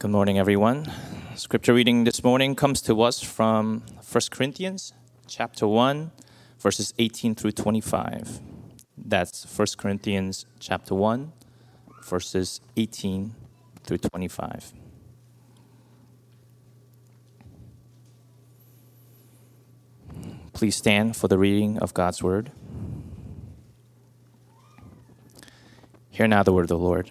Good morning, everyone. Scripture reading this morning comes to us from 1 Corinthians chapter 1, verses 18 through 25. That's 1 Corinthians chapter 1, verses 18 through 25. Please stand for the reading of God's word. Hear now the word of the Lord.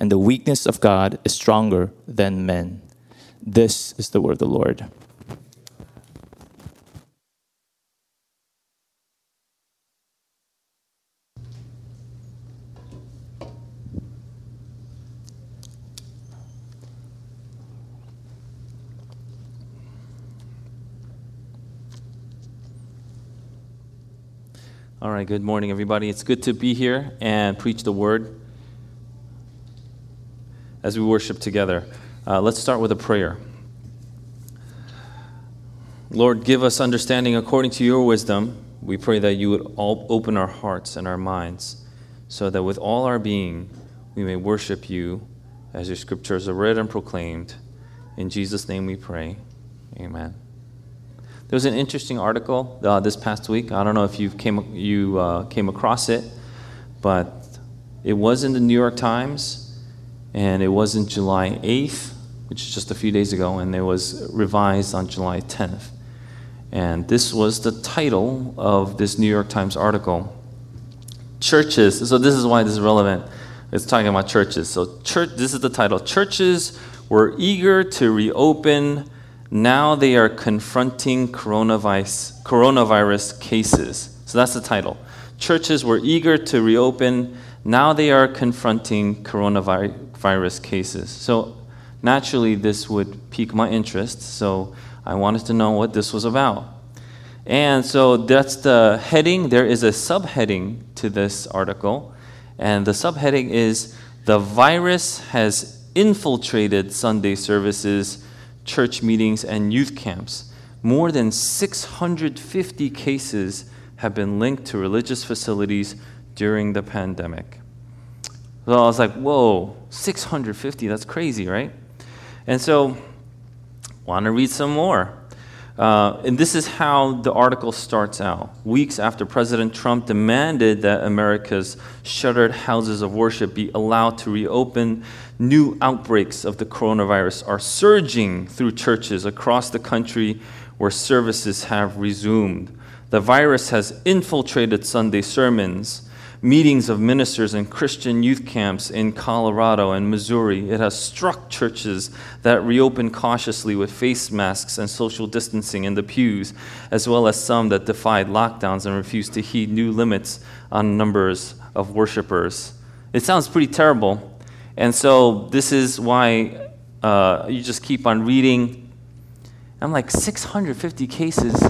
and the weakness of God is stronger than men. This is the word of the Lord. All right, good morning, everybody. It's good to be here and preach the word as we worship together. Uh, let's start with a prayer. Lord, give us understanding according to your wisdom. We pray that you would all open our hearts and our minds so that with all our being we may worship you as your scriptures are read and proclaimed. In Jesus' name we pray. Amen. There was an interesting article uh, this past week. I don't know if you came you uh, came across it, but it was in the New York Times, and it was in July 8th, which is just a few days ago, and it was revised on July 10th. And this was the title of this New York Times article. Churches. So this is why this is relevant. It's talking about churches. So church. This is the title. Churches were eager to reopen now they are confronting coronavirus, coronavirus cases. So that's the title. Churches were eager to reopen. Now they are confronting coronavirus cases. So naturally, this would pique my interest. So I wanted to know what this was about. And so that's the heading. There is a subheading to this article. And the subheading is The virus has infiltrated Sunday services church meetings, and youth camps. More than 650 cases have been linked to religious facilities during the pandemic. So I was like, whoa, 650, that's crazy, right? And so, want to read some more. Uh, and this is how the article starts out. Weeks after President Trump demanded that America's shuttered houses of worship be allowed to reopen, new outbreaks of the coronavirus are surging through churches across the country where services have resumed. The virus has infiltrated Sunday sermons meetings of ministers and Christian youth camps in Colorado and Missouri. It has struck churches that reopen cautiously with face masks and social distancing in the pews, as well as some that defied lockdowns and refused to heed new limits on numbers of worshipers. It sounds pretty terrible. And so, this is why uh, you just keep on reading. I'm like, 650 cases.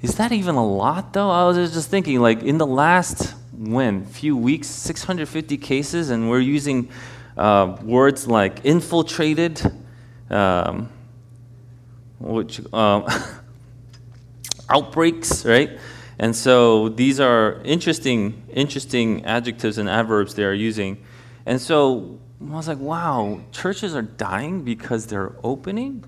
Is that even a lot, though? I was just thinking, like, in the last when a few weeks 650 cases and we're using uh, words like infiltrated um, which um, outbreaks right? And so these are interesting interesting adjectives and adverbs they are using. And so i was like wow churches are dying because they're opening?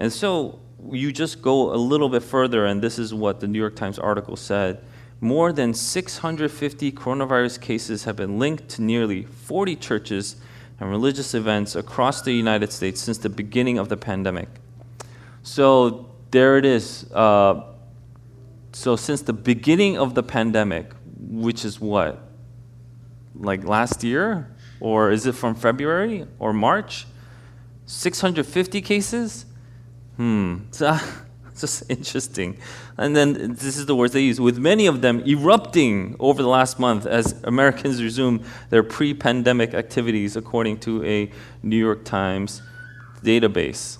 And so you just go a little bit further and this is what the new york times article said more than 650 coronavirus cases have been linked to nearly 40 churches and religious events across the United States since the beginning of the pandemic. So there it is. Uh, so since the beginning of the pandemic, which is what? Like last year? Or is it from February or March? 650 cases? Hmm. So, just interesting. And then this is the words they use with many of them erupting over the last month as Americans resume their pre pandemic activities, according to a New York Times database.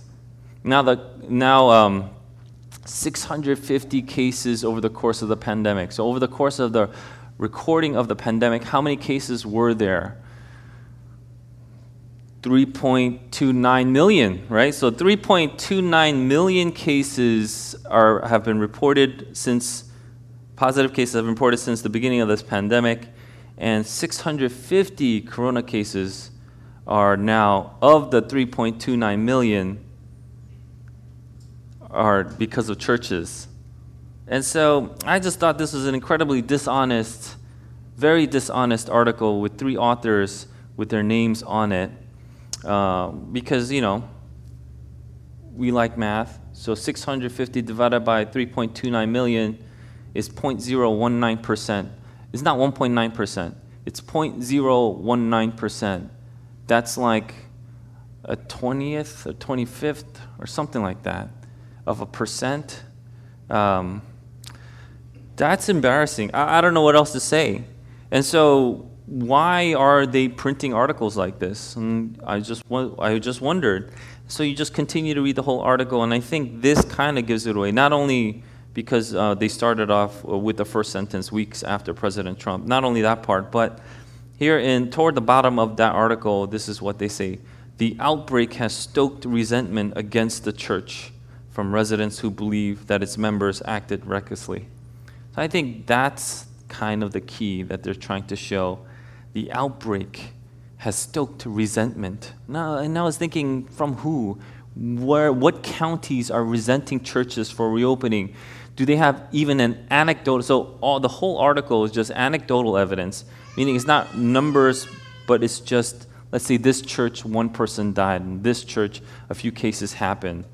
Now, the, now um, 650 cases over the course of the pandemic. So, over the course of the recording of the pandemic, how many cases were there? 3.29 million, right? So 3.29 million cases are, have been reported since, positive cases have been reported since the beginning of this pandemic, and 650 corona cases are now, of the 3.29 million, are because of churches. And so I just thought this was an incredibly dishonest, very dishonest article with three authors with their names on it. Uh, because, you know, we like math. So 650 divided by 3.29 million is 0.019%. It's not 1.9%, it's 0.019%. That's like a 20th, a 25th, or something like that of a percent. Um, that's embarrassing. I, I don't know what else to say. And so why are they printing articles like this? And I just, I just wondered. So you just continue to read the whole article, and I think this kind of gives it away. Not only because uh, they started off with the first sentence weeks after President Trump, not only that part, but here in toward the bottom of that article, this is what they say: the outbreak has stoked resentment against the church from residents who believe that its members acted recklessly. So I think that's kind of the key that they're trying to show the outbreak has stoked resentment. Now, and I was thinking, from who? Where, what counties are resenting churches for reopening? Do they have even an anecdote? So, all, the whole article is just anecdotal evidence, meaning it's not numbers, but it's just, let's say, this church, one person died, and this church, a few cases happened.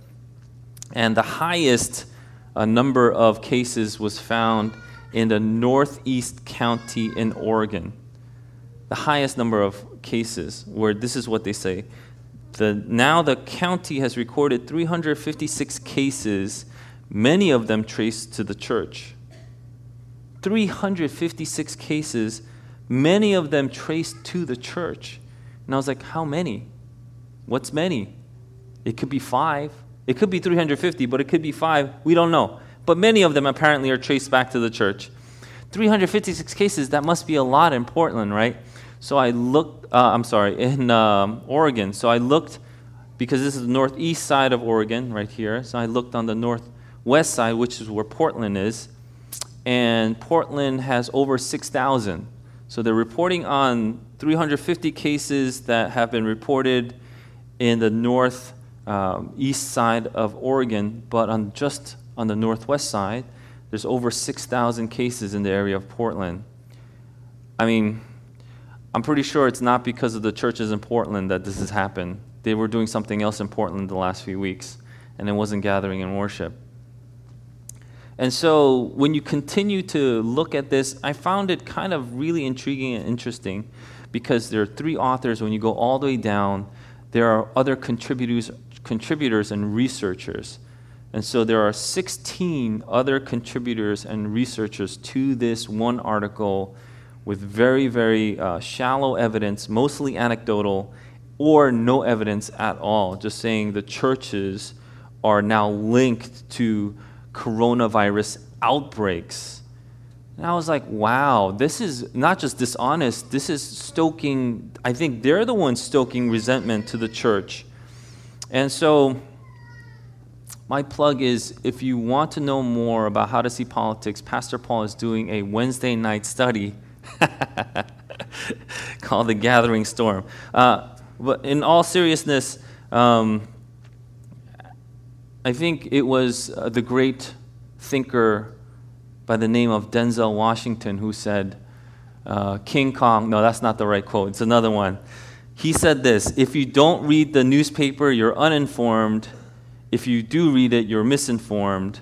And the highest uh, number of cases was found in the northeast county in Oregon the highest number of cases where this is what they say. The, now the county has recorded 356 cases, many of them traced to the church. 356 cases, many of them traced to the church. And I was like, how many? What's many? It could be five. It could be 350, but it could be five. We don't know. But many of them apparently are traced back to the church. 356 cases, that must be a lot in Portland, right? So I looked, uh, I'm sorry, in um, Oregon. So I looked, because this is the northeast side of Oregon, right here. So I looked on the northwest side, which is where Portland is. And Portland has over 6,000. So they're reporting on 350 cases that have been reported in the north um, east side of Oregon, but on just on the northwest side, there's over 6,000 cases in the area of Portland. I mean, I'm pretty sure it's not because of the churches in Portland that this has happened. They were doing something else in Portland the last few weeks, and it wasn't gathering in worship. And so when you continue to look at this, I found it kind of really intriguing and interesting because there are three authors. When you go all the way down, there are other contributors, contributors and researchers. And so there are 16 other contributors and researchers to this one article with very, very uh, shallow evidence, mostly anecdotal, or no evidence at all, just saying the churches are now linked to coronavirus outbreaks. And I was like, wow, this is not just dishonest, this is stoking, I think they're the ones stoking resentment to the church. And so, my plug is if you want to know more about how to see politics, Pastor Paul is doing a Wednesday night study called the Gathering Storm. Uh, but in all seriousness, um, I think it was uh, the great thinker by the name of Denzel Washington who said, uh, King Kong, no, that's not the right quote, it's another one. he said this If you don't read the newspaper, you're uninformed. If you do read it, you're misinformed.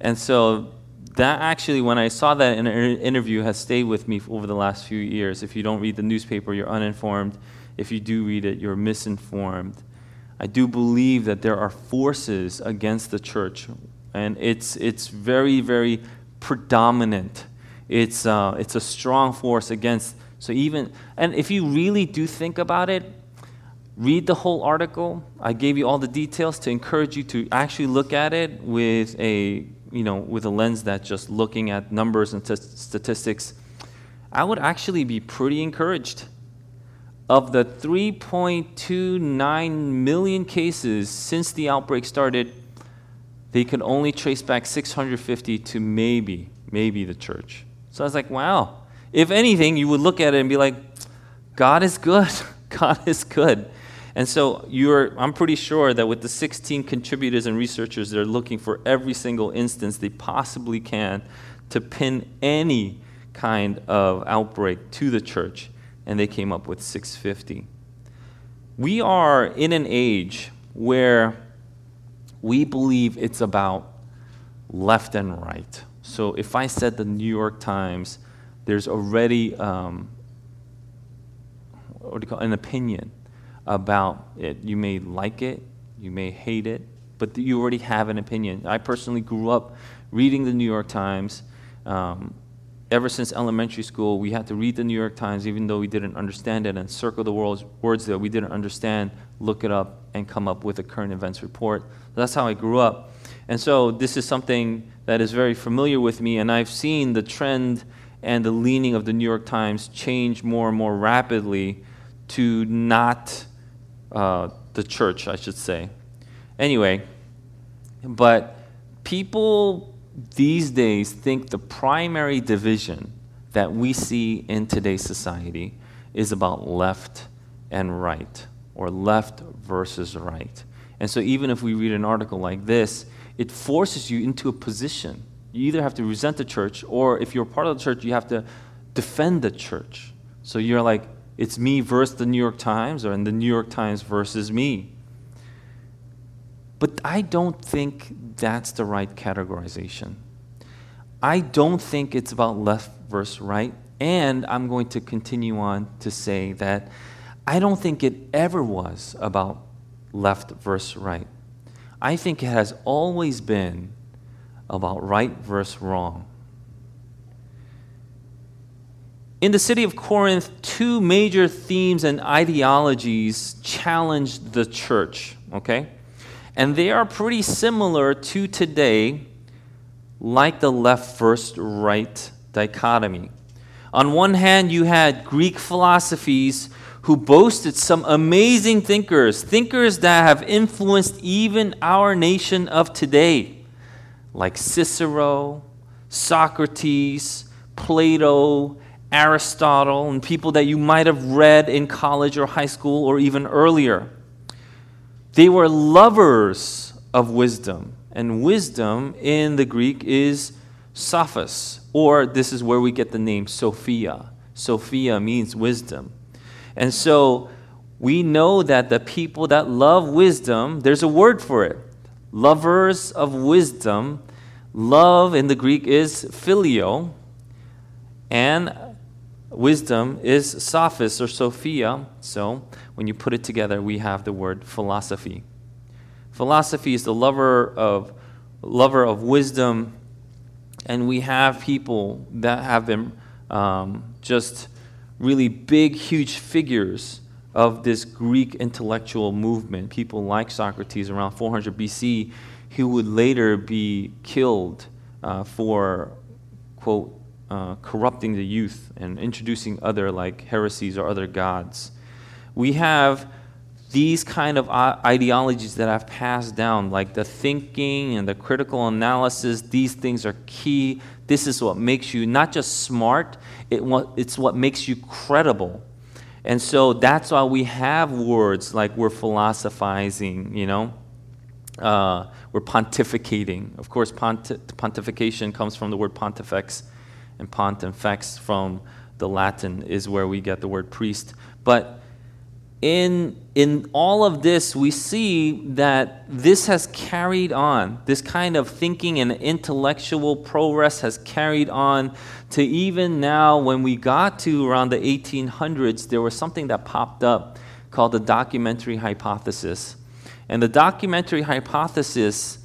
And so that actually, when I saw that in an interview, has stayed with me over the last few years. If you don't read the newspaper, you're uninformed. If you do read it, you're misinformed. I do believe that there are forces against the church, and it's, it's very, very predominant. It's, uh, it's a strong force against. So, even, and if you really do think about it, read the whole article. I gave you all the details to encourage you to actually look at it with a you know, with a lens that just looking at numbers and t- statistics, I would actually be pretty encouraged. Of the 3.29 million cases since the outbreak started, they could only trace back 650 to maybe, maybe the church. So I was like, wow. If anything, you would look at it and be like, God is good. God is good. And so you're, I'm pretty sure that with the 16 contributors and researchers, they're looking for every single instance they possibly can to pin any kind of outbreak to the church, and they came up with 650. We are in an age where we believe it's about left and right. So if I said the New York Times, there's already um, what do you call it, an opinion about it. You may like it, you may hate it, but you already have an opinion. I personally grew up reading the New York Times. Um, ever since elementary school, we had to read the New York Times even though we didn't understand it and circle the words, words that we didn't understand, look it up, and come up with a current events report. That's how I grew up. And so this is something that is very familiar with me, and I've seen the trend and the leaning of the New York Times change more and more rapidly to not uh, the church, I should say. Anyway, but people these days think the primary division that we see in today's society is about left and right, or left versus right. And so, even if we read an article like this, it forces you into a position. You either have to resent the church, or if you're part of the church, you have to defend the church. So you're like, it's me versus the New York Times, or in the New York Times versus me. But I don't think that's the right categorization. I don't think it's about left versus right. And I'm going to continue on to say that I don't think it ever was about left versus right. I think it has always been about right versus wrong. In the city of Corinth, two major themes and ideologies challenged the church, okay? And they are pretty similar to today, like the left first right dichotomy. On one hand, you had Greek philosophies who boasted some amazing thinkers, thinkers that have influenced even our nation of today, like Cicero, Socrates, Plato, Aristotle and people that you might have read in college or high school or even earlier. They were lovers of wisdom, and wisdom in the Greek is sophos, or this is where we get the name Sophia. Sophia means wisdom. And so we know that the people that love wisdom, there's a word for it. Lovers of wisdom. Love in the Greek is phileo, and Wisdom is sophis or Sophia. So when you put it together, we have the word philosophy. Philosophy is the lover of lover of wisdom, and we have people that have been um, just really big, huge figures of this Greek intellectual movement. People like Socrates around 400 BC, who would later be killed uh, for quote uh, corrupting the youth and introducing other like heresies or other gods. We have these kind of ideologies that have passed down, like the thinking and the critical analysis, these things are key. This is what makes you not just smart, it, it's what makes you credible. And so that's why we have words like we're philosophizing, you know, uh, we're pontificating. Of course, ponti- pontification comes from the word pontifex, and pont and fex from the Latin is where we get the word priest. But in, in all of this, we see that this has carried on. This kind of thinking and intellectual progress has carried on to even now, when we got to around the 1800s, there was something that popped up called the documentary hypothesis. And the documentary hypothesis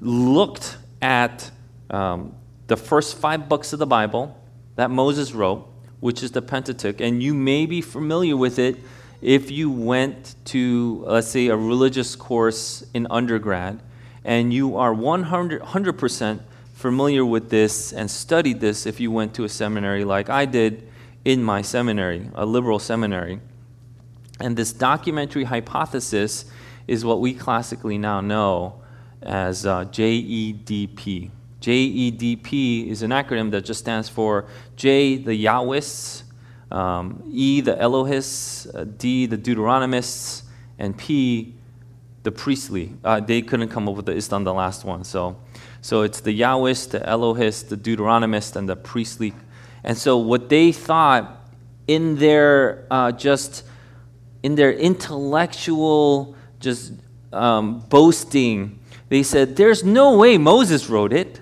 looked at um, the first five books of the Bible that Moses wrote, which is the Pentateuch. And you may be familiar with it if you went to, let's say, a religious course in undergrad, and you are 100, 100% familiar with this and studied this if you went to a seminary like I did in my seminary, a liberal seminary. And this documentary hypothesis is what we classically now know as uh, JEDP. JEDP is an acronym that just stands for J, the Yahwists, um, E, the Elohists, uh, D, the Deuteronomists, and P, the priestly. Uh, they couldn't come up with the ist on the last one. So, so it's the Yahwist, the Elohist, the Deuteronomist, and the priestly. And so what they thought in their uh, just in their intellectual just um, boasting, they said, "There's no way Moses wrote it."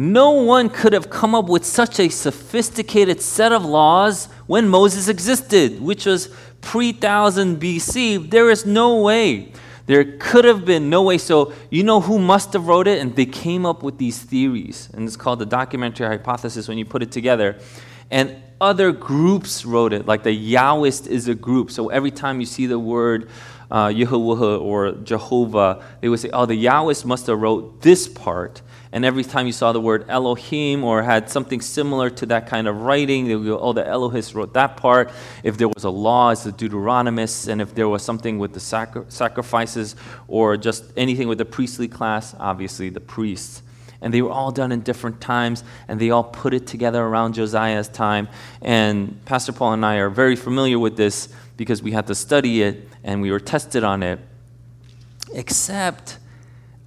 No one could have come up with such a sophisticated set of laws when Moses existed, which was pre 1000 BC. There is no way. There could have been no way. So, you know who must have wrote it? And they came up with these theories. And it's called the documentary hypothesis when you put it together. And other groups wrote it, like the Yahwist is a group. So every time you see the word uh, or Jehovah, they would say, oh, the Yahwist must have wrote this part. And every time you saw the word Elohim or had something similar to that kind of writing, they would go, oh, the Elohist wrote that part. If there was a law, it's the Deuteronomists. And if there was something with the sacri- sacrifices or just anything with the priestly class, obviously the priests. And they were all done in different times, and they all put it together around Josiah's time. And Pastor Paul and I are very familiar with this because we had to study it and we were tested on it. Except,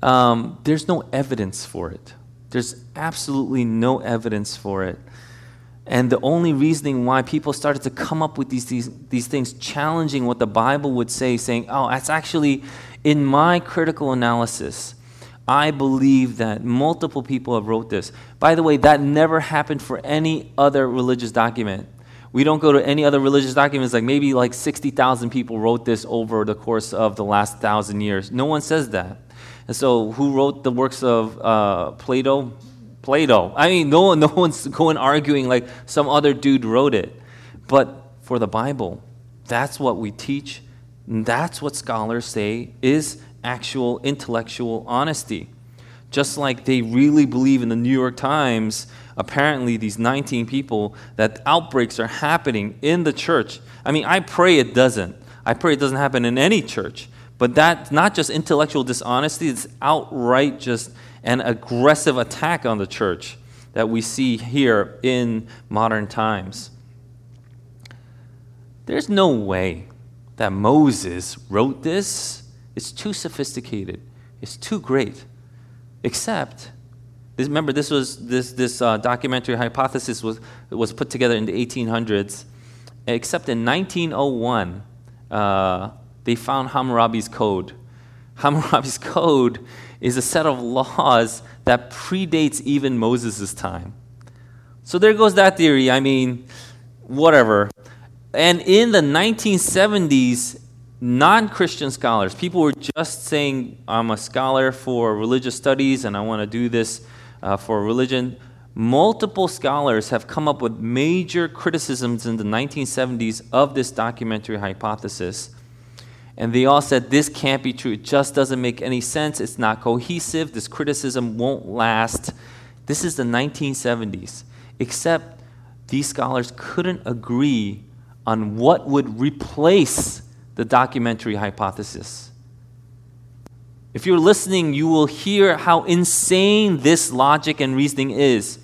um, there's no evidence for it. There's absolutely no evidence for it. And the only reasoning why people started to come up with these, these, these things, challenging what the Bible would say, saying, oh, that's actually, in my critical analysis, I believe that multiple people have wrote this. By the way, that never happened for any other religious document. We don't go to any other religious documents like maybe like 60,000 people wrote this over the course of the last thousand years. No one says that. And so, who wrote the works of uh, Plato? Plato. I mean, no, no one's going arguing like some other dude wrote it. But for the Bible, that's what we teach. That's what scholars say is actual intellectual honesty. Just like they really believe in the New York Times, apparently, these 19 people, that outbreaks are happening in the church. I mean, I pray it doesn't. I pray it doesn't happen in any church. But that's not just intellectual dishonesty, it's outright just an aggressive attack on the church that we see here in modern times. There's no way that Moses wrote this. It's too sophisticated. It's too great. Except, this, remember, this was this this uh, documentary hypothesis was was put together in the 1800s. Except in 1901, uh, they found Hammurabi's code. Hammurabi's code is a set of laws that predates even Moses' time. So there goes that theory. I mean, whatever. And in the 1970s, non Christian scholars, people were just saying, I'm a scholar for religious studies and I want to do this uh, for religion. Multiple scholars have come up with major criticisms in the 1970s of this documentary hypothesis. And they all said, This can't be true. It just doesn't make any sense. It's not cohesive. This criticism won't last. This is the 1970s. Except these scholars couldn't agree on what would replace the documentary hypothesis. If you're listening, you will hear how insane this logic and reasoning is.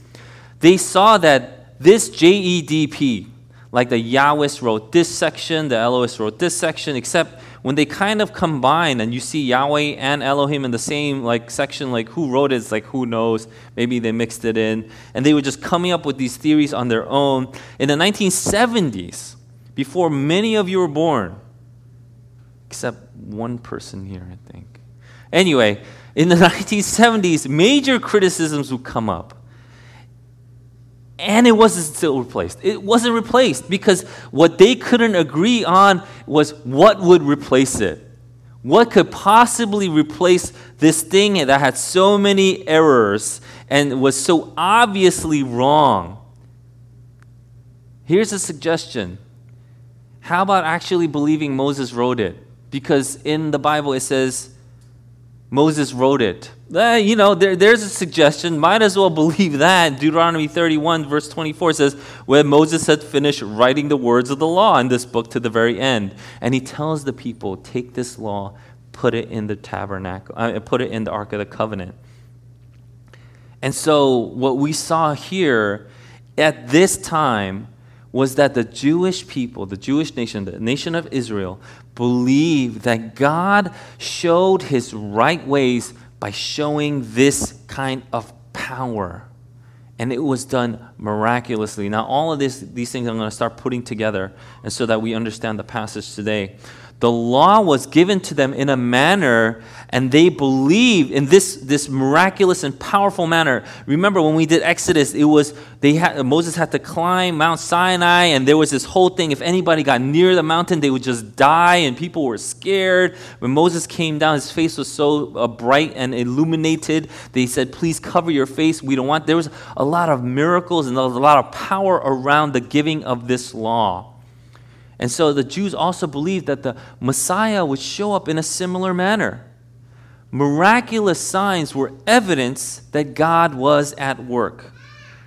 They saw that this JEDP, like the Yahwist wrote this section, the Elohist wrote this section, except when they kind of combine and you see Yahweh and Elohim in the same like section, like who wrote it, it's like who knows, maybe they mixed it in, and they were just coming up with these theories on their own. In the 1970s, before many of you were born, except one person here, I think. Anyway, in the 1970s, major criticisms would come up. And it wasn't still replaced. It wasn't replaced because what they couldn't agree on was what would replace it. What could possibly replace this thing that had so many errors and was so obviously wrong? Here's a suggestion. How about actually believing Moses wrote it? Because in the Bible it says Moses wrote it. Eh, you know, there, there's a suggestion. Might as well believe that. Deuteronomy 31, verse 24 says, When Moses had finished writing the words of the law in this book to the very end. And he tells the people, Take this law, put it in the tabernacle, uh, put it in the Ark of the Covenant. And so, what we saw here at this time was that the Jewish people, the Jewish nation, the nation of Israel, believed that God showed his right ways by showing this kind of power. And it was done miraculously. Now, all of this, these things I'm going to start putting together, and so that we understand the passage today. The law was given to them in a manner, and they believed in this, this miraculous and powerful manner. Remember when we did Exodus, it was they had Moses had to climb Mount Sinai, and there was this whole thing. If anybody got near the mountain, they would just die, and people were scared. When Moses came down, his face was so uh, bright and illuminated. They said, "Please cover your face. We don't want." There was a lot of miracles and there was a lot of power around the giving of this law. And so the Jews also believed that the Messiah would show up in a similar manner. Miraculous signs were evidence that God was at work.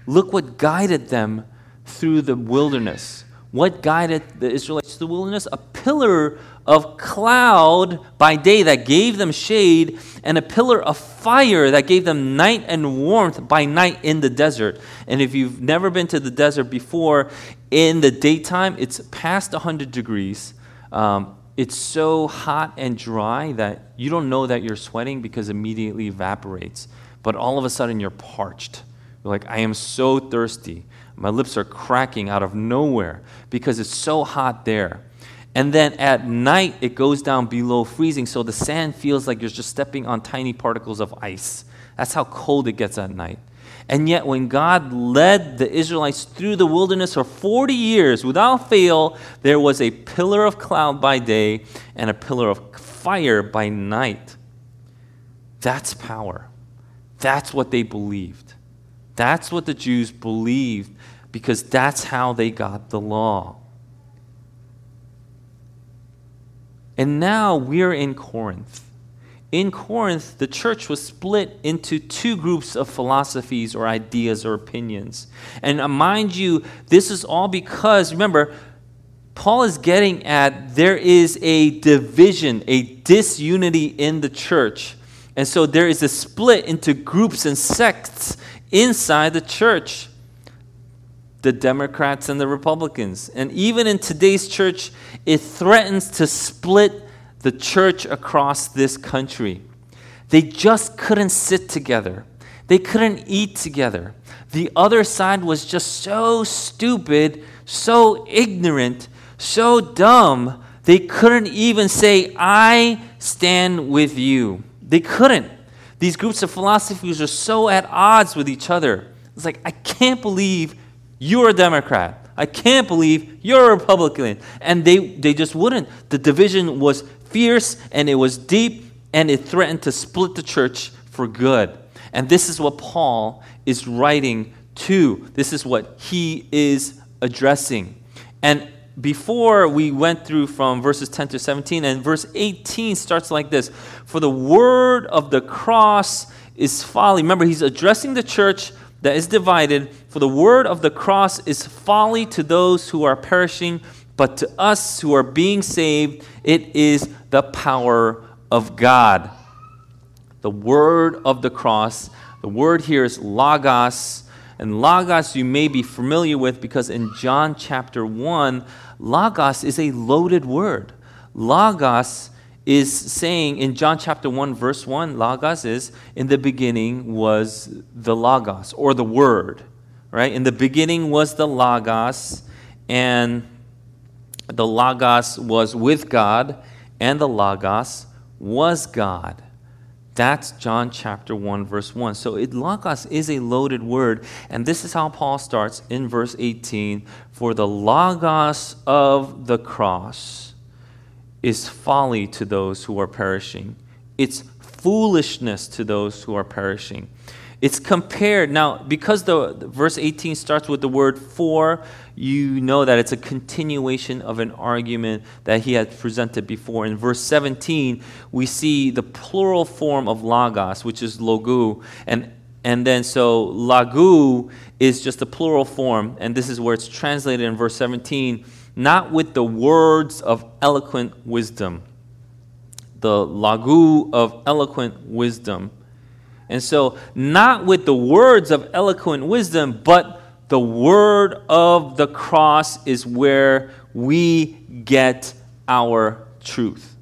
Look what guided them through the wilderness. What guided the Israelites through the wilderness? A pillar of cloud by day that gave them shade, and a pillar of fire that gave them night and warmth by night in the desert. And if you've never been to the desert before, in the daytime, it's past 100 degrees. Um, it's so hot and dry that you don't know that you're sweating because immediately evaporates. But all of a sudden, you're parched. You're like, I am so thirsty. My lips are cracking out of nowhere because it's so hot there. And then at night, it goes down below freezing, so the sand feels like you're just stepping on tiny particles of ice. That's how cold it gets at night. And yet, when God led the Israelites through the wilderness for 40 years without fail, there was a pillar of cloud by day and a pillar of fire by night. That's power. That's what they believed. That's what the Jews believed because that's how they got the law. And now we're in Corinth. In Corinth, the church was split into two groups of philosophies or ideas or opinions. And uh, mind you, this is all because, remember, Paul is getting at there is a division, a disunity in the church. And so there is a split into groups and sects inside the church the Democrats and the Republicans. And even in today's church, it threatens to split the church across this country. They just couldn't sit together. They couldn't eat together. The other side was just so stupid, so ignorant, so dumb, they couldn't even say, I stand with you. They couldn't. These groups of philosophies are so at odds with each other. It's like, I can't believe you're a Democrat. I can't believe you're a Republican. And they, they just wouldn't. The division was fierce and it was deep and it threatened to split the church for good. And this is what Paul is writing to. This is what he is addressing. And before we went through from verses 10 to 17, and verse 18 starts like this For the word of the cross is folly. Remember, he's addressing the church that is divided. For the word of the cross is folly to those who are perishing, but to us who are being saved, it is the power of God. The word of the cross, the word here is logos. And logos you may be familiar with because in John chapter 1, logos is a loaded word. Logos is saying in John chapter 1, verse 1, Logos is, in the beginning was the Logos, or the Word, right? In the beginning was the Logos, and the Logos was with God, and the Logos was God. That's John chapter 1, verse 1. So it, logos is a loaded word. And this is how Paul starts in verse 18 For the logos of the cross is folly to those who are perishing, it's foolishness to those who are perishing. It's compared now because the, verse 18 starts with the word for, you know that it's a continuation of an argument that he had presented before. In verse 17, we see the plural form of logos, which is logu, and and then so lagu is just a plural form, and this is where it's translated in verse 17, not with the words of eloquent wisdom. The lagu of eloquent wisdom. And so, not with the words of eloquent wisdom, but the word of the cross is where we get our truth.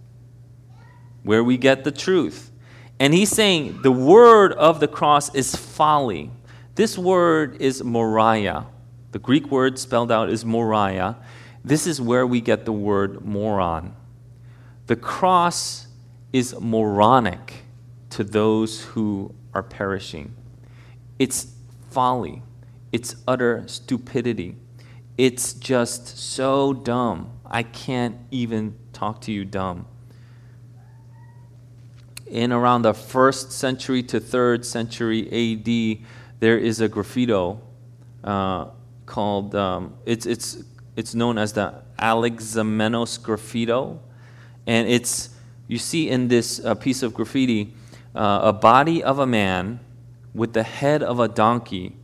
Where we get the truth. And he's saying the word of the cross is folly. This word is moria. The Greek word spelled out is moria. This is where we get the word moron. The cross is moronic to those who are perishing. It's folly, it's utter stupidity. It's just so dumb. I can't even talk to you dumb. In around the first century to third century AD, there is a graffito uh, called, um, it's, it's, it's known as the Alexamenos graffito. And it's, you see in this uh, piece of graffiti, uh, a body of a man with the head of a donkey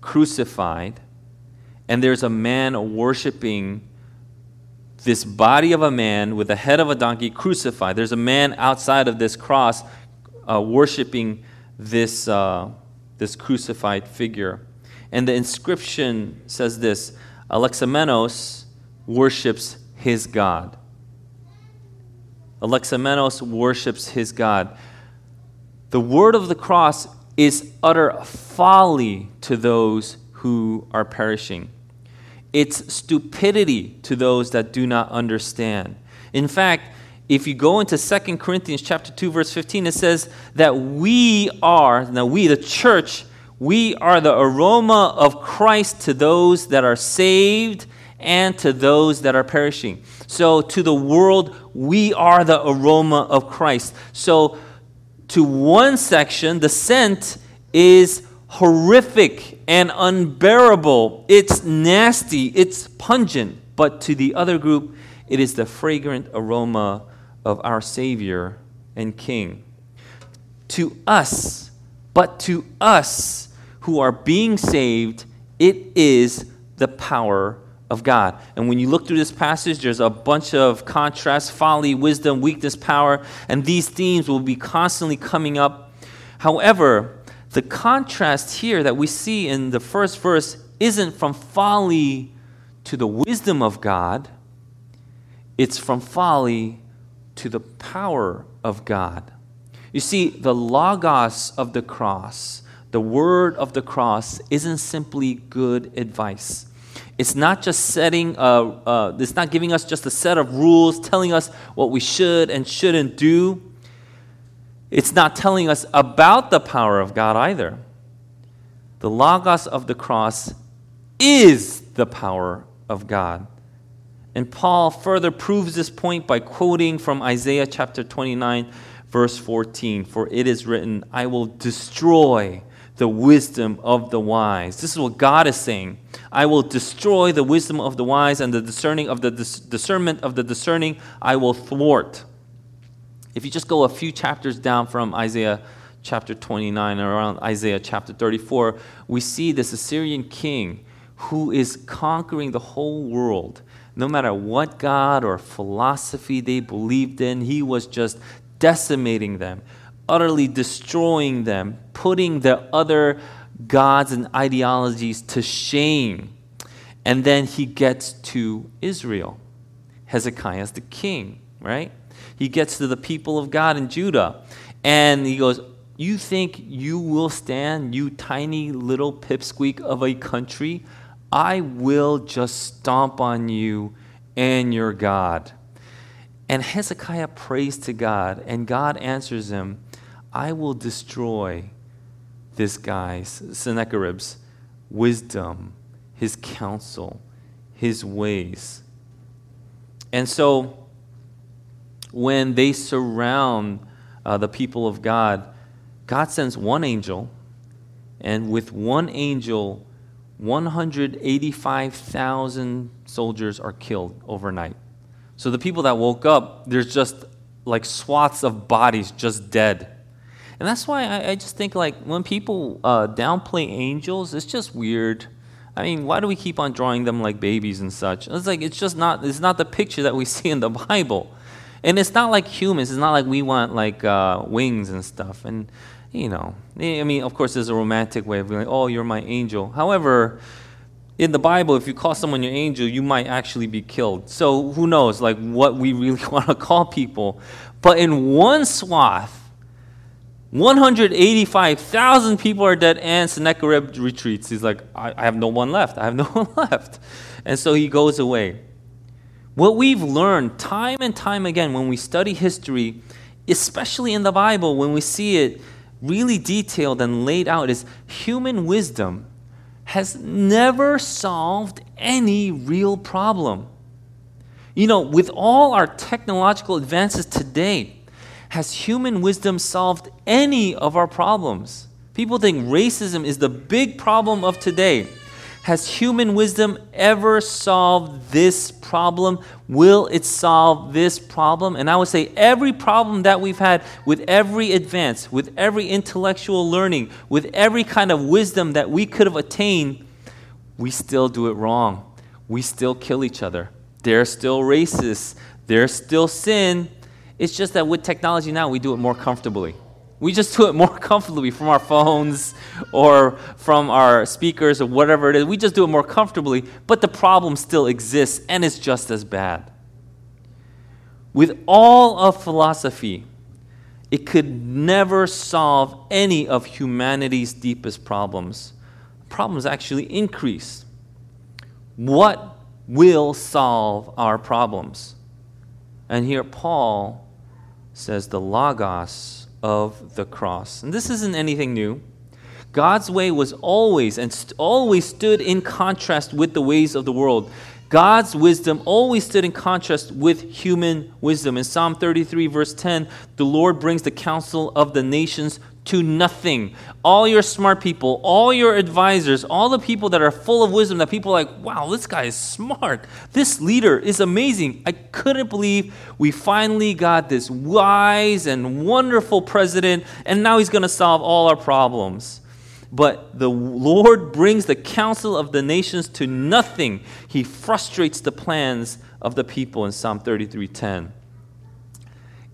crucified, and there's a man worshiping this body of a man with the head of a donkey crucified. There's a man outside of this cross uh, worshiping this, uh, this crucified figure. And the inscription says this Alexamenos worships his God. Alexamenos worships his God. The word of the cross is utter folly to those who are perishing. It's stupidity to those that do not understand. In fact, if you go into 2 Corinthians chapter 2 verse 15 it says that we are now we the church we are the aroma of Christ to those that are saved and to those that are perishing. So to the world we are the aroma of Christ. So to one section, the scent is horrific and unbearable. It's nasty, it's pungent. But to the other group, it is the fragrant aroma of our Savior and King. To us, but to us who are being saved, it is the power of God. And when you look through this passage, there's a bunch of contrasts folly, wisdom, weakness, power, and these themes will be constantly coming up. However, the contrast here that we see in the first verse isn't from folly to the wisdom of God, it's from folly to the power of God. You see, the logos of the cross, the word of the cross, isn't simply good advice. It's not just setting, uh, uh, it's not giving us just a set of rules, telling us what we should and shouldn't do. It's not telling us about the power of God either. The Logos of the cross is the power of God. And Paul further proves this point by quoting from Isaiah chapter 29, verse 14 For it is written, I will destroy the wisdom of the wise. This is what God is saying. I will destroy the wisdom of the wise and the discerning of the dis- discernment of the discerning I will thwart. If you just go a few chapters down from Isaiah chapter 29 or around Isaiah chapter 34, we see this Assyrian king who is conquering the whole world. No matter what God or philosophy they believed in, he was just decimating them utterly destroying them, putting the other gods and ideologies to shame. And then he gets to Israel. Hezekiah is the king, right? He gets to the people of God in Judah. And he goes, You think you will stand, you tiny little pipsqueak of a country? I will just stomp on you and your God. And Hezekiah prays to God, and God answers him, I will destroy this guy's, Sennacherib's, wisdom, his counsel, his ways. And so, when they surround uh, the people of God, God sends one angel, and with one angel, 185,000 soldiers are killed overnight. So the people that woke up, there's just like swaths of bodies just dead. And that's why I, I just think like when people uh, downplay angels, it's just weird. I mean, why do we keep on drawing them like babies and such? It's like it's just not it's not the picture that we see in the Bible. And it's not like humans. It's not like we want like uh, wings and stuff. And you know, I mean, of course, there's a romantic way of being like, "Oh, you're my angel." However, in the Bible, if you call someone your angel, you might actually be killed. So who knows, like what we really want to call people? But in one swath, 185,000 people are dead, and Sennacherib retreats. He's like, I, I have no one left. I have no one left. And so he goes away. What we've learned time and time again when we study history, especially in the Bible, when we see it really detailed and laid out, is human wisdom has never solved any real problem. You know, with all our technological advances today, has human wisdom solved any of our problems? People think racism is the big problem of today. Has human wisdom ever solved this problem? Will it solve this problem? And I would say every problem that we've had with every advance, with every intellectual learning, with every kind of wisdom that we could have attained, we still do it wrong. We still kill each other. There's still racist. There's still sin. It's just that with technology now, we do it more comfortably. We just do it more comfortably from our phones or from our speakers or whatever it is. We just do it more comfortably, but the problem still exists and it's just as bad. With all of philosophy, it could never solve any of humanity's deepest problems. Problems actually increase. What will solve our problems? And here, Paul says the Logos of the cross. And this isn't anything new. God's way was always and st- always stood in contrast with the ways of the world. God's wisdom always stood in contrast with human wisdom. In Psalm 33, verse 10, the Lord brings the counsel of the nations to nothing. All your smart people, all your advisors, all the people that are full of wisdom, that people like, wow, this guy is smart. This leader is amazing. I couldn't believe we finally got this wise and wonderful president, and now he's going to solve all our problems. But the Lord brings the counsel of the nations to nothing. He frustrates the plans of the people in Psalm 33:10.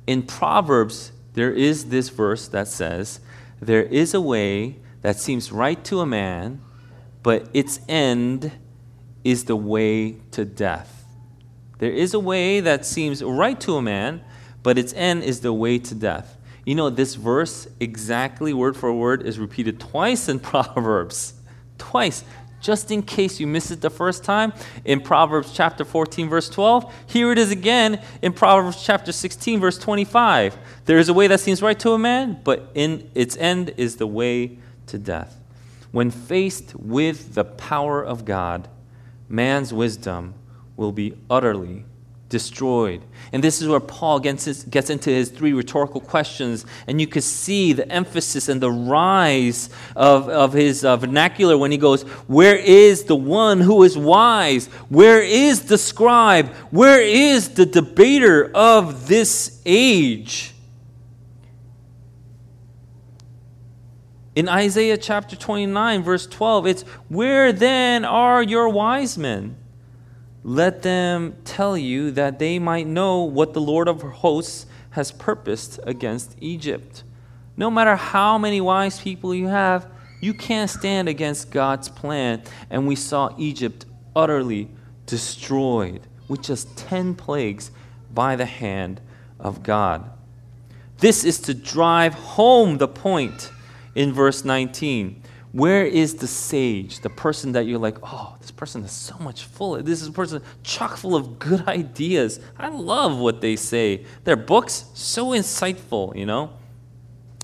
In Proverbs, there is this verse that says, There is a way that seems right to a man, but its end is the way to death. There is a way that seems right to a man, but its end is the way to death. You know, this verse, exactly word for word, is repeated twice in Proverbs. Twice just in case you missed it the first time in Proverbs chapter 14, verse 12. Here it is again in Proverbs chapter 16, verse 25. There is a way that seems right to a man, but in its end is the way to death. When faced with the power of God, man's wisdom will be utterly destroyed. And this is where Paul gets, gets into his three rhetorical questions, and you can see the emphasis and the rise of, of his uh, vernacular when he goes, Where is the one who is wise? Where is the scribe? Where is the debater of this age? In Isaiah chapter 29, verse 12, it's, Where then are your wise men? Let them tell you that they might know what the Lord of hosts has purposed against Egypt. No matter how many wise people you have, you can't stand against God's plan. And we saw Egypt utterly destroyed with just 10 plagues by the hand of God. This is to drive home the point in verse 19 Where is the sage, the person that you're like, oh, this person is so much full. This is a person chock full of good ideas. I love what they say. Their books, so insightful, you know?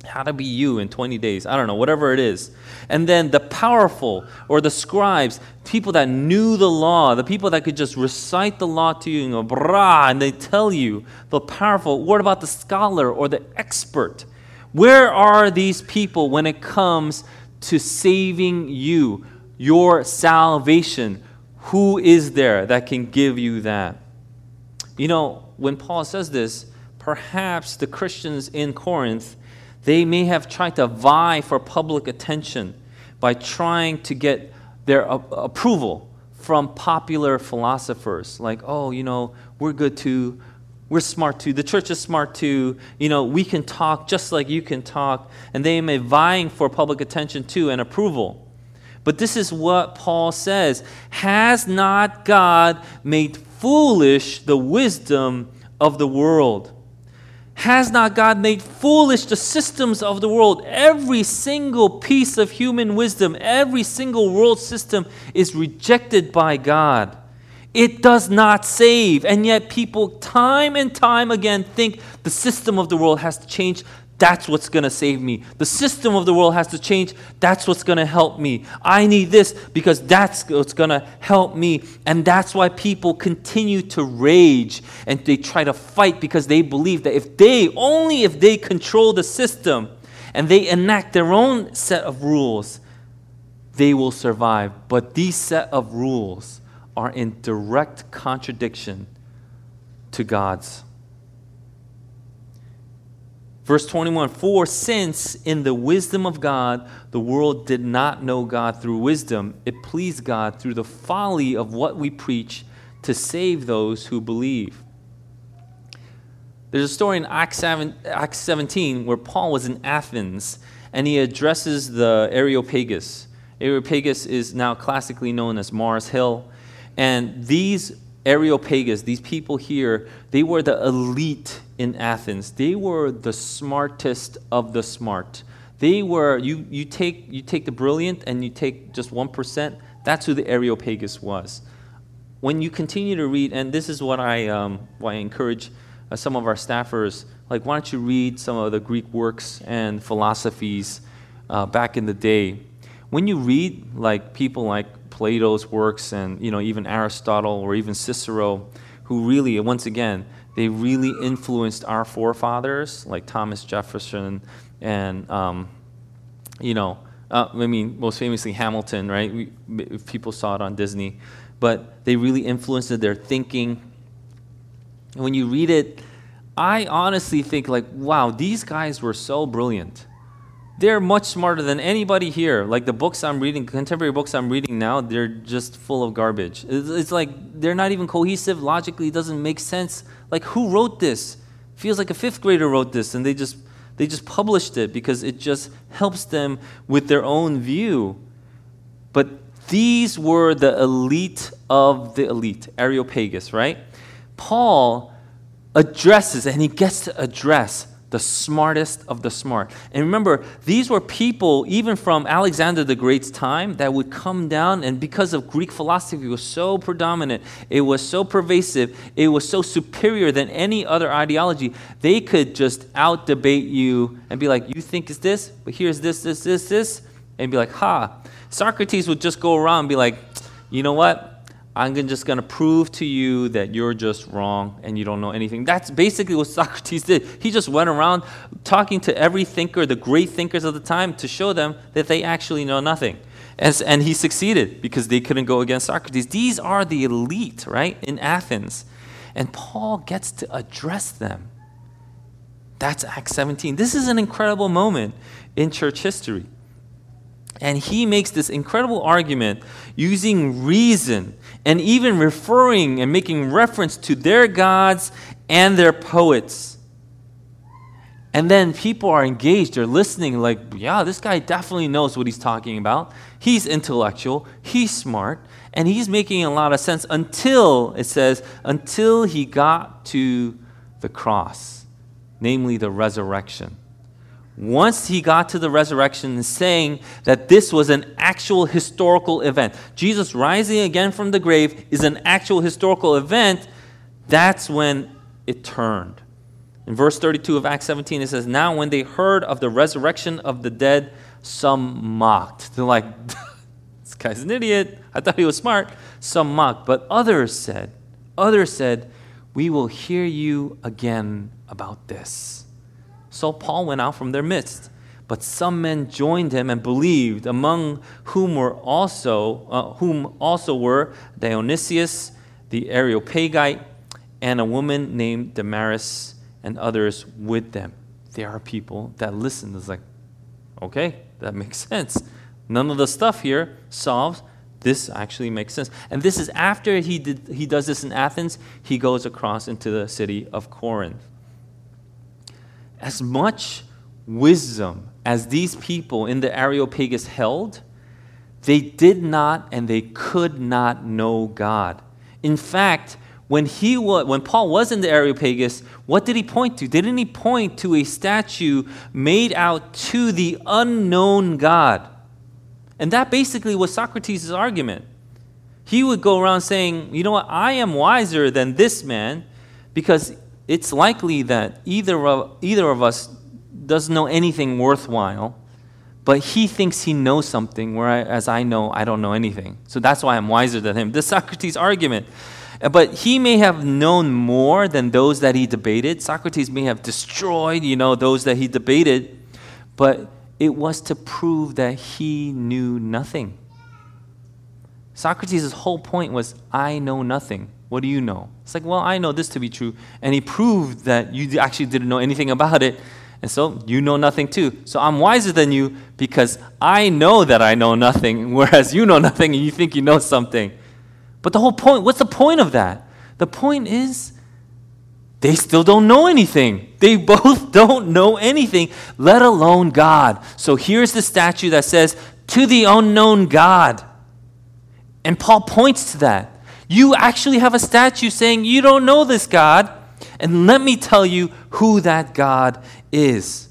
How to be you in 20 days. I don't know, whatever it is. And then the powerful or the scribes, people that knew the law, the people that could just recite the law to you and go, brah, and they tell you. The powerful. What about the scholar or the expert? Where are these people when it comes to saving you, your salvation? Who is there that can give you that? You know, when Paul says this, perhaps the Christians in Corinth they may have tried to vie for public attention by trying to get their approval from popular philosophers. Like, oh, you know, we're good too. We're smart too. The church is smart too. You know, we can talk just like you can talk. And they may vying for public attention too and approval. But this is what Paul says Has not God made foolish the wisdom of the world? Has not God made foolish the systems of the world? Every single piece of human wisdom, every single world system is rejected by God. It does not save. And yet, people time and time again think the system of the world has to change. That's what's going to save me. The system of the world has to change. That's what's going to help me. I need this because that's what's going to help me. And that's why people continue to rage and they try to fight because they believe that if they, only if they control the system and they enact their own set of rules, they will survive. But these set of rules are in direct contradiction to God's. Verse 21 For since in the wisdom of God the world did not know God through wisdom, it pleased God through the folly of what we preach to save those who believe. There's a story in Acts 17 where Paul was in Athens and he addresses the Areopagus. Areopagus is now classically known as Mars Hill. And these Areopagus, these people here, they were the elite in Athens. They were the smartest of the smart. They were, you, you, take, you take the brilliant and you take just 1%, that's who the Areopagus was. When you continue to read, and this is what I, um, why I encourage uh, some of our staffers, like, why don't you read some of the Greek works and philosophies uh, back in the day? When you read, like, people like Plato's works and you know even Aristotle or even Cicero, who really once again they really influenced our forefathers like Thomas Jefferson and um, you know uh, I mean most famously Hamilton, right? We, people saw it on Disney, but they really influenced their thinking. And when you read it, I honestly think like, wow, these guys were so brilliant they're much smarter than anybody here. Like the books I'm reading, contemporary books I'm reading now, they're just full of garbage. It's, it's like they're not even cohesive. Logically, it doesn't make sense. Like who wrote this? Feels like a fifth grader wrote this, and they just they just published it because it just helps them with their own view. But these were the elite of the elite, Areopagus, right? Paul addresses, and he gets to address the smartest of the smart. And remember, these were people, even from Alexander the Great's time, that would come down, and because of Greek philosophy was so predominant, it was so pervasive, it was so superior than any other ideology, they could just out debate you and be like, You think it's this, but here's this, this, this, this, and be like, Ha. Socrates would just go around and be like, You know what? I'm just going to prove to you that you're just wrong and you don't know anything. That's basically what Socrates did. He just went around talking to every thinker, the great thinkers of the time, to show them that they actually know nothing. And, and he succeeded because they couldn't go against Socrates. These are the elite, right, in Athens. And Paul gets to address them. That's Acts 17. This is an incredible moment in church history. And he makes this incredible argument using reason and even referring and making reference to their gods and their poets. And then people are engaged, they're listening, like, yeah, this guy definitely knows what he's talking about. He's intellectual, he's smart, and he's making a lot of sense until, it says, until he got to the cross, namely the resurrection, once he got to the resurrection and saying that this was an actual historical event, Jesus rising again from the grave is an actual historical event, that's when it turned. In verse 32 of Acts 17, it says, Now when they heard of the resurrection of the dead, some mocked. They're like, This guy's an idiot. I thought he was smart. Some mocked. But others said, Others said, We will hear you again about this. So Paul went out from their midst. But some men joined him and believed, among whom were also uh, whom also were Dionysius the Areopagite and a woman named Damaris and others with them. There are people that listen. It's like, okay, that makes sense. None of the stuff here solves. This actually makes sense. And this is after he, did, he does this in Athens, he goes across into the city of Corinth. As much wisdom as these people in the Areopagus held, they did not and they could not know God. In fact, when, he was, when Paul was in the Areopagus, what did he point to? Didn't he point to a statue made out to the unknown God? And that basically was Socrates' argument. He would go around saying, You know what? I am wiser than this man because it's likely that either of, either of us doesn't know anything worthwhile, but he thinks he knows something, whereas I know I don't know anything. So that's why I'm wiser than him. This Socrates' argument. But he may have known more than those that he debated. Socrates may have destroyed, you know, those that he debated, but it was to prove that he knew nothing. Socrates' whole point was, I know nothing. What do you know? It's like, well, I know this to be true. And he proved that you actually didn't know anything about it. And so you know nothing too. So I'm wiser than you because I know that I know nothing, whereas you know nothing and you think you know something. But the whole point, what's the point of that? The point is, they still don't know anything. They both don't know anything, let alone God. So here's the statue that says, To the unknown God. And Paul points to that. You actually have a statue saying, You don't know this God. And let me tell you who that God is.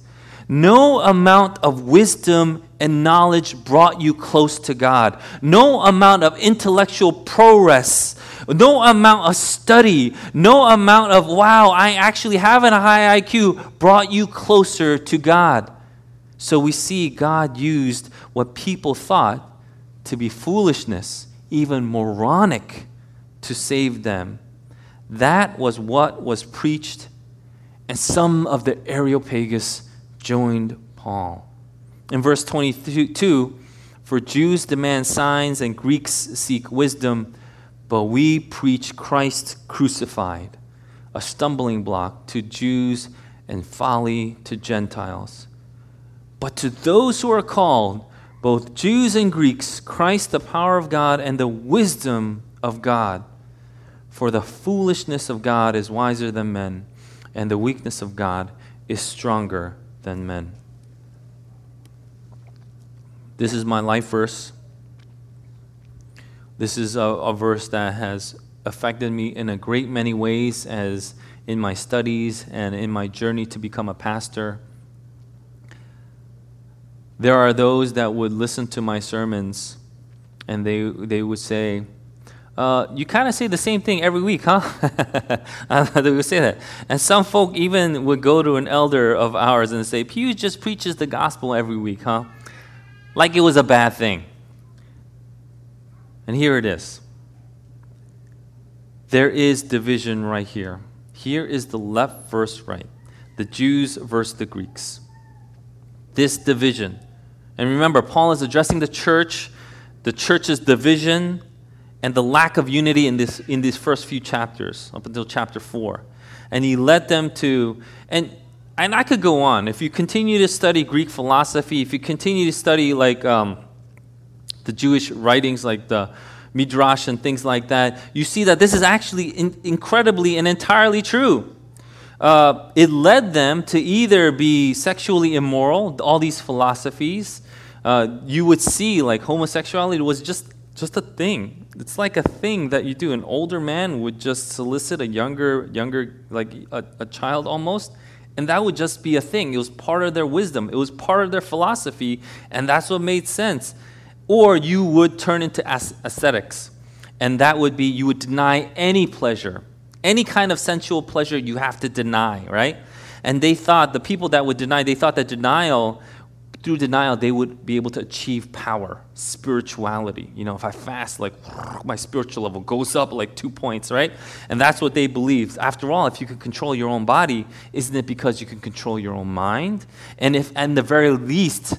No amount of wisdom and knowledge brought you close to God. No amount of intellectual progress, no amount of study, no amount of, wow, I actually have a high IQ brought you closer to God. So we see God used what people thought to be foolishness, even moronic, to save them. That was what was preached, and some of the Areopagus joined Paul. In verse 22, for Jews demand signs and Greeks seek wisdom, but we preach Christ crucified, a stumbling block to Jews and folly to Gentiles. But to those who are called, both Jews and Greeks, Christ the power of God and the wisdom of God. For the foolishness of God is wiser than men, and the weakness of God is stronger than men. This is my life verse. This is a, a, verse that has affected me in a great many ways as in my studies and in my journey to become a pastor. There are those that would listen to my sermons and they, they would say, uh, you kind of say the same thing every week, huh? they would say that. And some folk even would go to an elder of ours and say, Pew just preaches the gospel every week, huh? like it was a bad thing. And here it is. There is division right here. Here is the left verse right the Jews versus the Greeks. This division. And remember, Paul is addressing the church, the church's division, and the lack of unity in, this, in these first few chapters, up until chapter 4. And he led them to, and and I could go on. If you continue to study Greek philosophy, if you continue to study like um, the Jewish writings, like the Midrash and things like that, you see that this is actually in- incredibly and entirely true. Uh, it led them to either be sexually immoral, all these philosophies. Uh, you would see like homosexuality was just just a thing. It's like a thing that you do. An older man would just solicit a younger, younger, like a, a child almost, And that would just be a thing. It was part of their wisdom, it was part of their philosophy, and that's what made sense. Or you would turn into ascetics, and that would be you would deny any pleasure. Any kind of sensual pleasure you have to deny, right? And they thought, the people that would deny, they thought that denial through denial, they would be able to achieve power, spirituality. You know, if I fast, like my spiritual level goes up like two points, right? And that's what they believed. After all, if you can control your own body, isn't it because you can control your own mind? And if, at the very least,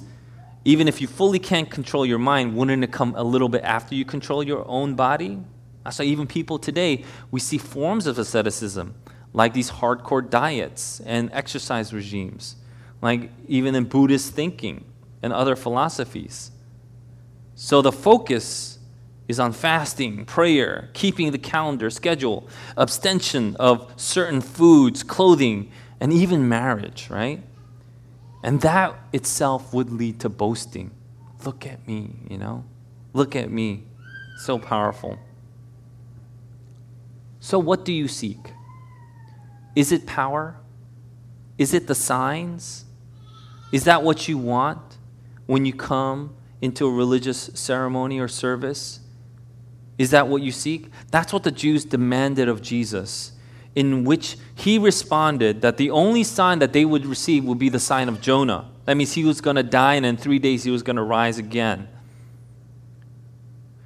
even if you fully can't control your mind, wouldn't it come a little bit after you control your own body? Why even people today, we see forms of asceticism, like these hardcore diets and exercise regimes like even in Buddhist thinking and other philosophies. So the focus is on fasting, prayer, keeping the calendar schedule, abstention of certain foods, clothing, and even marriage, right? And that itself would lead to boasting. Look at me, you know? Look at me. So powerful. So, what do you seek? Is it power? Is it the signs? Is that what you want when you come into a religious ceremony or service? Is that what you seek? That's what the Jews demanded of Jesus, in which he responded that the only sign that they would receive would be the sign of Jonah. That means he was going to die and in three days he was going to rise again.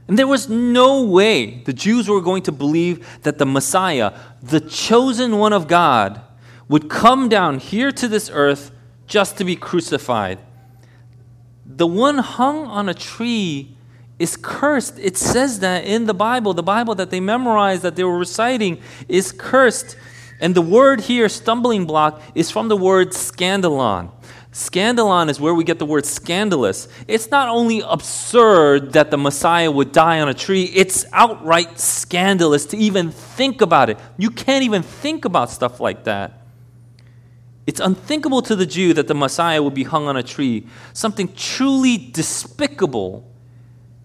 And there was no way the Jews were going to believe that the Messiah, the chosen one of God, would come down here to this earth just to be crucified. The one hung on a tree is cursed. It says that in the Bible. The Bible that they memorized, that they were reciting, is cursed. And the word here, stumbling block, is from the word scandalon. Scandalon is where we get the word scandalous. It's not only absurd that the Messiah would die on a tree, it's outright scandalous to even think about it. You can't even think about stuff like that. It's unthinkable to the Jew that the Messiah would be hung on a tree, something truly despicable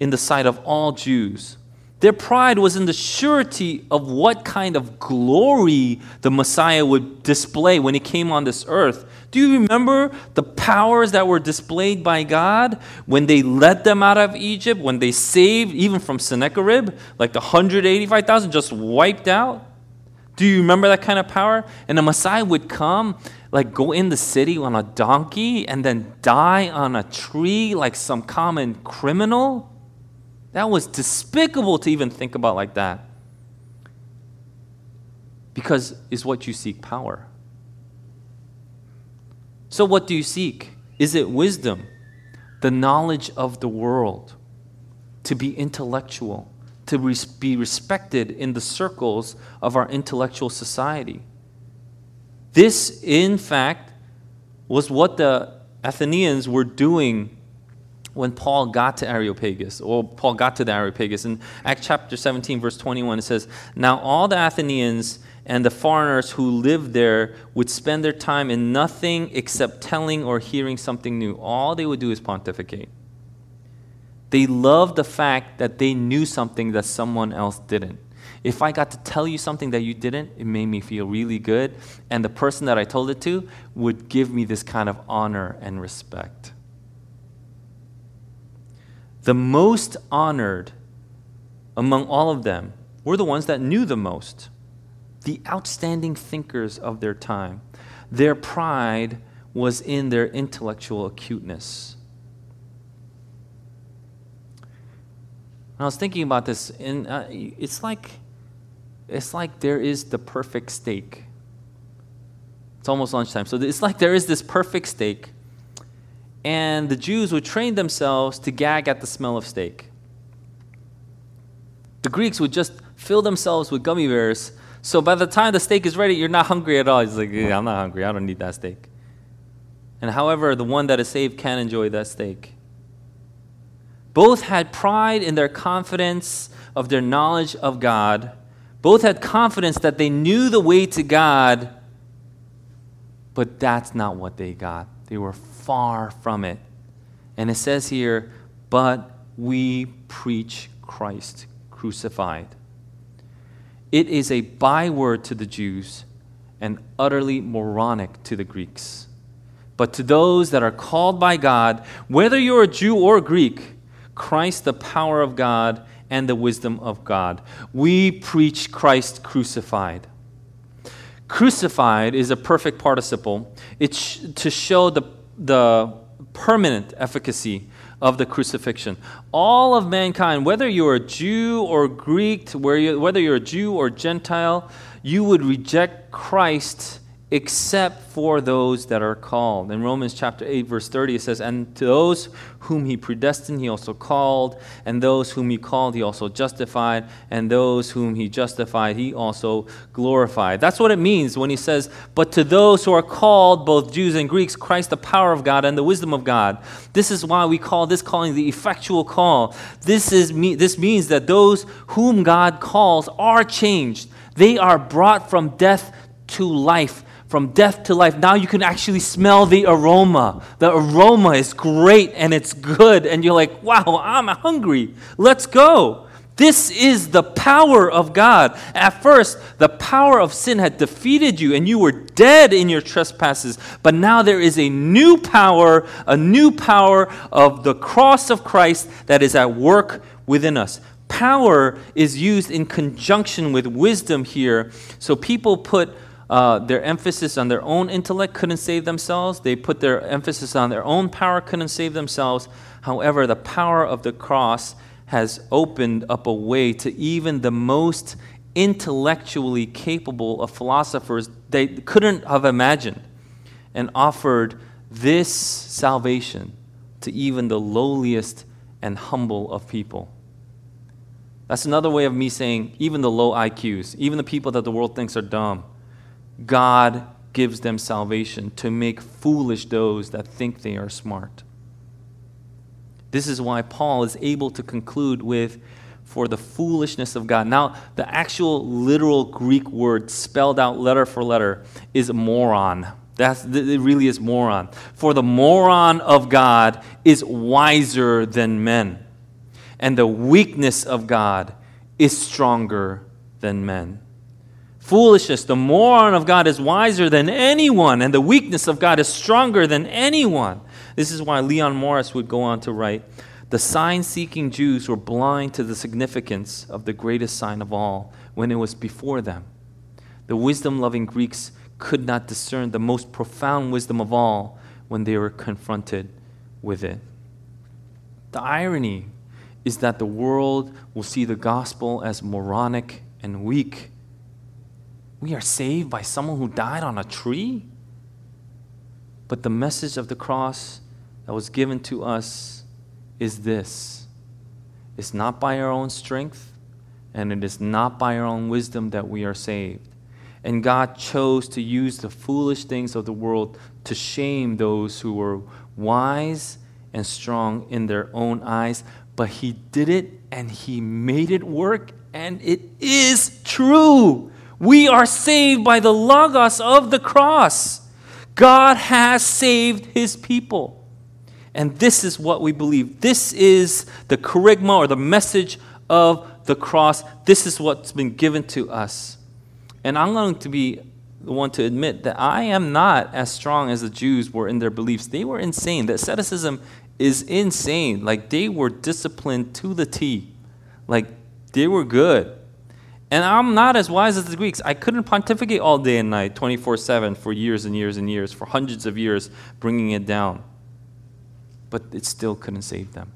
in the sight of all Jews. Their pride was in the surety of what kind of glory the Messiah would display when he came on this earth. Do you remember the powers that were displayed by God when they led them out of Egypt, when they saved even from Sennacherib, like the 185,000 just wiped out? Do you remember that kind of power? And the Messiah would come like go in the city on a donkey and then die on a tree like some common criminal? That was despicable to even think about like that. Because is what you seek power. So, what do you seek? Is it wisdom, the knowledge of the world, to be intellectual, to be respected in the circles of our intellectual society? This, in fact, was what the Athenians were doing when Paul got to Areopagus, or Paul got to the Areopagus. In Acts chapter 17, verse 21, it says, Now all the Athenians and the foreigners who lived there would spend their time in nothing except telling or hearing something new. All they would do is pontificate. They loved the fact that they knew something that someone else didn't. If I got to tell you something that you didn't, it made me feel really good. And the person that I told it to would give me this kind of honor and respect. The most honored among all of them were the ones that knew the most, the outstanding thinkers of their time. Their pride was in their intellectual acuteness. I was thinking about this, and uh, it's like it's like there is the perfect steak. It's almost lunchtime. So it's like there is this perfect steak, and the Jews would train themselves to gag at the smell of steak. The Greeks would just fill themselves with gummy bears. So by the time the steak is ready, you're not hungry at all. It's like, yeah, I'm not hungry. I don't need that steak. And however, the one that is saved can enjoy that steak. Both had pride in their confidence of their knowledge of God both had confidence that they knew the way to God, but that's not what they got. They were far from it. And it says here, but we preach Christ crucified. It is a byword to the Jews and utterly moronic to the Greeks. But to those that are called by God, whether you're a Jew or a Greek, Christ, the power of God and the wisdom of God. We preach Christ crucified. Crucified is a perfect participle. It's to show the, the permanent efficacy of the crucifixion. All of mankind, whether you're a Jew or Greek, whether you're a Jew or Gentile, you would reject Christ except for those that are called. In Romans chapter 8, verse 30, it says, And to those whom he predestined, he also called, and those whom he called, he also justified, and those whom he justified, he also glorified. That's what it means when he says, But to those who are called, both Jews and Greeks, Christ, the power of God and the wisdom of God. This is why we call this calling the effectual call. This, is, this means that those whom God calls are changed. They are brought from death to life from death to life. Now you can actually smell the aroma. The aroma is great and it's good. And you're like, wow, I'm hungry. Let's go. This is the power of God. At first, the power of sin had defeated you and you were dead in your trespasses. But now there is a new power, a new power of the cross of Christ that is at work within us. Power is used in conjunction with wisdom here. So people put uh, their emphasis on their own intellect couldn't save themselves. They put their emphasis on their own power, couldn't save themselves. However, the power of the cross has opened up a way to even the most intellectually capable of philosophers they couldn't have imagined and offered this salvation to even the lowliest and humble of people. That's another way of me saying even the low IQs, even the people that the world thinks are dumb God gives them salvation to make foolish those that think they are smart. This is why Paul is able to conclude with, for the foolishness of God. Now, the actual literal Greek word spelled out letter for letter is moron. That's, it really is moron. For the moron of God is wiser than men, and the weakness of God is stronger than men foolishness. The moron of God is wiser than anyone, and the weakness of God is stronger than anyone. This is why Leon Morris would go on to write The sign seeking Jews were blind to the significance of the greatest sign of all when it was before them. The wisdom loving Greeks could not discern the most profound wisdom of all when they were confronted with it. The irony is that the world will see the gospel as moronic and weak we are saved by someone who died on a tree? But the message of the cross that was given to us is this it's not by our own strength, and it is not by our own wisdom that we are saved. And God chose to use the foolish things of the world to shame those who were wise and strong in their own eyes. But He did it and He made it work, and it is true. We are saved by the Logos of the cross. God has saved his people. And this is what we believe. This is the kerygma or the message of the cross. This is what's been given to us. And I'm going to be the one to admit that I am not as strong as the Jews were in their beliefs. They were insane. The asceticism is insane. Like they were disciplined to the T. Like they were good. And I'm not as wise as the Greeks. I couldn't pontificate all day and night, 24 7, for years and years and years, for hundreds of years, bringing it down. But it still couldn't save them.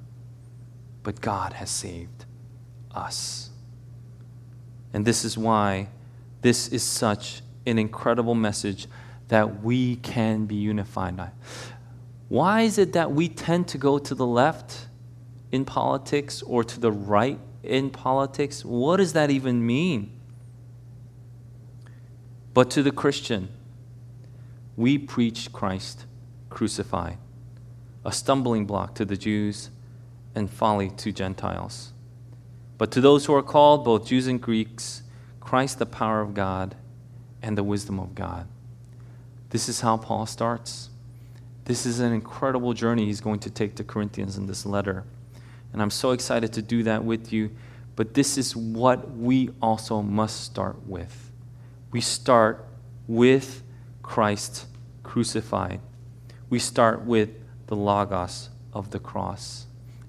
But God has saved us. And this is why this is such an incredible message that we can be unified. Why is it that we tend to go to the left in politics or to the right in politics. What does that even mean? But to the Christian, we preach Christ crucified, a stumbling block to the Jews and folly to Gentiles. But to those who are called, both Jews and Greeks, Christ the power of God and the wisdom of God. This is how Paul starts. This is an incredible journey he's going to take to Corinthians in this letter. And I'm so excited to do that with you. But this is what we also must start with. We start with Christ crucified. We start with the Logos of the cross.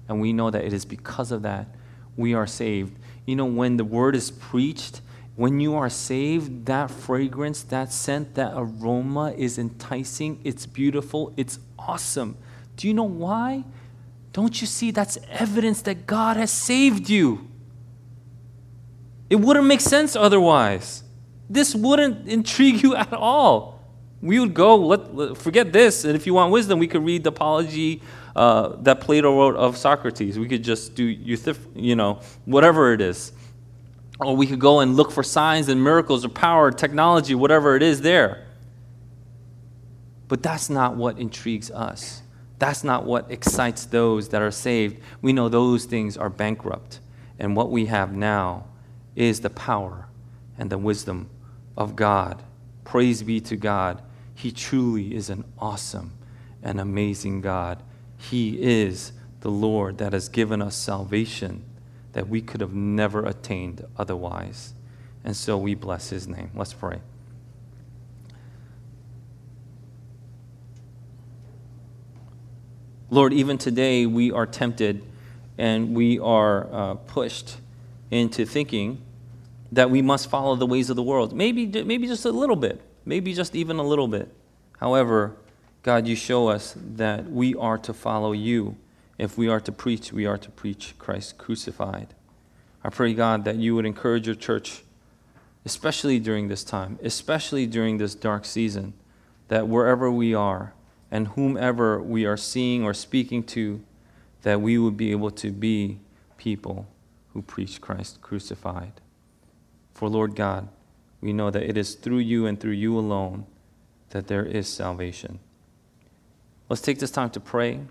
And we know that it is because of that we are saved. You know, when the word is preached, when you are saved, that fragrance, that scent, that aroma is enticing, it's beautiful, it's awesome. Do you know why? Don't you see that's evidence that God has saved you? It wouldn't make sense otherwise. This wouldn't intrigue you at all. We would go, let, let forget this, and if you want wisdom, we could read the apology uh, that Plato wrote of Socrates. We could just do, you know, whatever it is. Or we could go and look for signs and miracles or power, technology, whatever it is there. But that's not what intrigues us. That's not what excites those that are saved. We know those things are bankrupt. And what we have now is the power and the wisdom of God. Praise be to God. He truly is an awesome and amazing God. He is the Lord that has given us salvation that we could have never attained otherwise. And so we bless his name. Let's pray. Lord, even today we are tempted and we are uh, pushed into thinking that we must follow the ways of the world. Maybe, maybe just a little bit, maybe just even a little bit. However, God, you show us that we are to follow you. If we are to preach, we are to preach Christ crucified. I pray, God, that you would encourage your church, especially during this time, especially during this dark season, that wherever we are and whomever we are seeing or speaking to, that we would be able to be people who preach Christ crucified. For Lord God, we know that it is through you and through you alone that there is salvation. Let's take this time to pray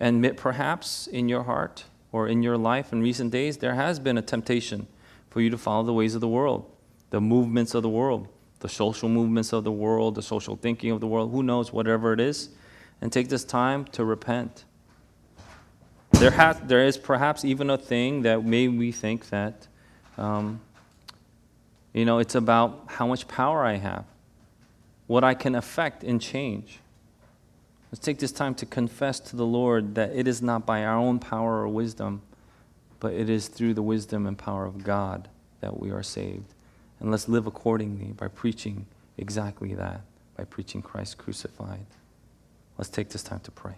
and perhaps in your heart or in your life in recent days there has been a temptation for you to follow the ways of the world, the movements of the world, the social movements of the world, the social thinking of the world, who knows, whatever it is, and take this time to repent. There, has, there is perhaps even a thing that may we think that um, you know, it's about how much power I have, what I can affect and change. Let's take this time to confess to the Lord that it is not by our own power or wisdom, but it is through the wisdom and power of God that we are saved. And let's live accordingly by preaching exactly that, by preaching Christ crucified. Let's take this time to pray.